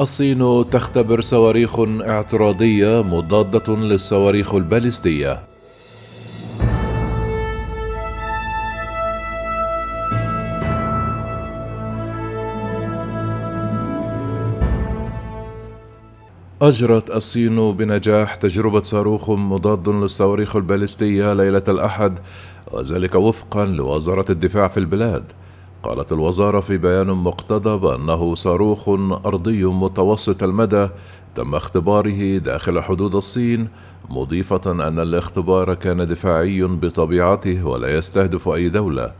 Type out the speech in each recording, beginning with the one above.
الصين تختبر صواريخ اعتراضية مضادة للصواريخ البالستية. أجرت الصين بنجاح تجربة صاروخ مضاد للصواريخ البالستية ليلة الأحد وذلك وفقا لوزارة الدفاع في البلاد قالت الوزارة في بيان مقتضب أنه صاروخ أرضي متوسط المدى تم اختباره داخل حدود الصين مضيفة أن الاختبار كان دفاعي بطبيعته ولا يستهدف أي دولة.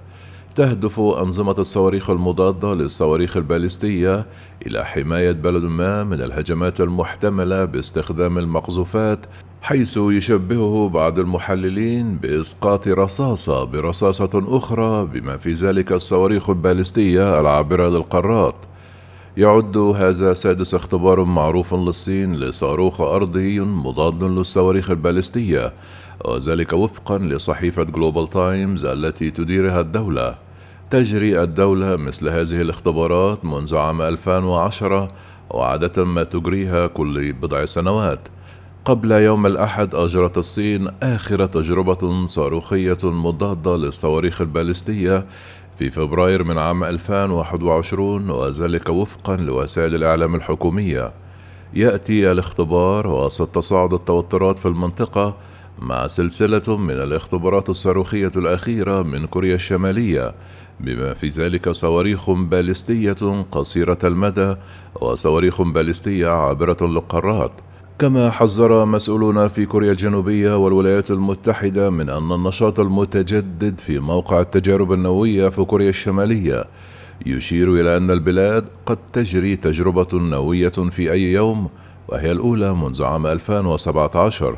تهدف أنظمة الصواريخ المضادة للصواريخ البالستية إلى حماية بلد ما من الهجمات المحتملة باستخدام المقذوفات حيث يشبهه بعض المحللين بإسقاط رصاصة برصاصة أخرى بما في ذلك الصواريخ البالستية العابرة للقارات يعد هذا سادس اختبار معروف للصين لصاروخ أرضي مضاد للصواريخ البالستية وذلك وفقا لصحيفة جلوبال تايمز التي تديرها الدولة. تجري الدولة مثل هذه الاختبارات منذ عام 2010 وعادة ما تجريها كل بضع سنوات. قبل يوم الأحد أجرت الصين آخر تجربة صاروخية مضادة للصواريخ البالستية. في فبراير من عام 2021 وذلك وفقا لوسائل الإعلام الحكومية. يأتي الاختبار وسط تصاعد التوترات في المنطقة مع سلسلة من الاختبارات الصاروخية الأخيرة من كوريا الشمالية بما في ذلك صواريخ باليستية قصيرة المدى وصواريخ باليستية عابرة للقارات. كما حذر مسؤولون في كوريا الجنوبية والولايات المتحدة من أن النشاط المتجدد في موقع التجارب النووية في كوريا الشمالية يشير إلى أن البلاد قد تجري تجربة نووية في أي يوم وهي الأولى منذ عام 2017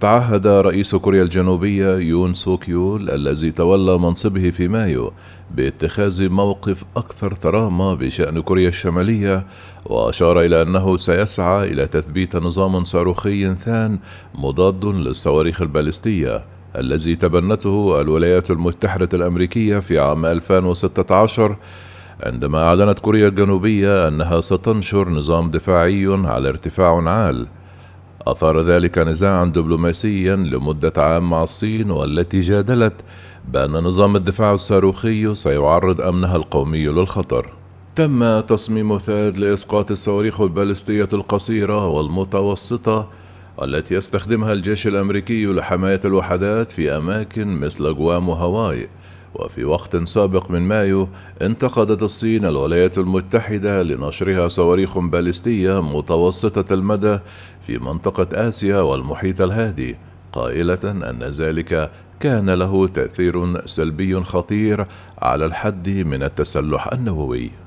تعهد رئيس كوريا الجنوبية يون سوك يول الذي تولى منصبه في مايو باتخاذ موقف أكثر ثرامة بشأن كوريا الشمالية وأشار إلى أنه سيسعى إلى تثبيت نظام صاروخي ثان مضاد للصواريخ البالستية الذي تبنته الولايات المتحدة الأمريكية في عام 2016 عندما أعلنت كوريا الجنوبية أنها ستنشر نظام دفاعي على ارتفاع عال أثار ذلك نزاعا دبلوماسيا لمدة عام مع الصين والتي جادلت بأن نظام الدفاع الصاروخي سيعرض أمنها القومي للخطر. تم تصميم ثاد لإسقاط الصواريخ البالستية القصيرة والمتوسطة التي يستخدمها الجيش الأمريكي لحماية الوحدات في أماكن مثل جوام وهاواي وفي وقت سابق من مايو انتقدت الصين الولايات المتحدة لنشرها صواريخ باليستية متوسطة المدى في منطقة آسيا والمحيط الهادي قائلة أن ذلك كان له تأثير سلبي خطير على الحد من التسلح النووي.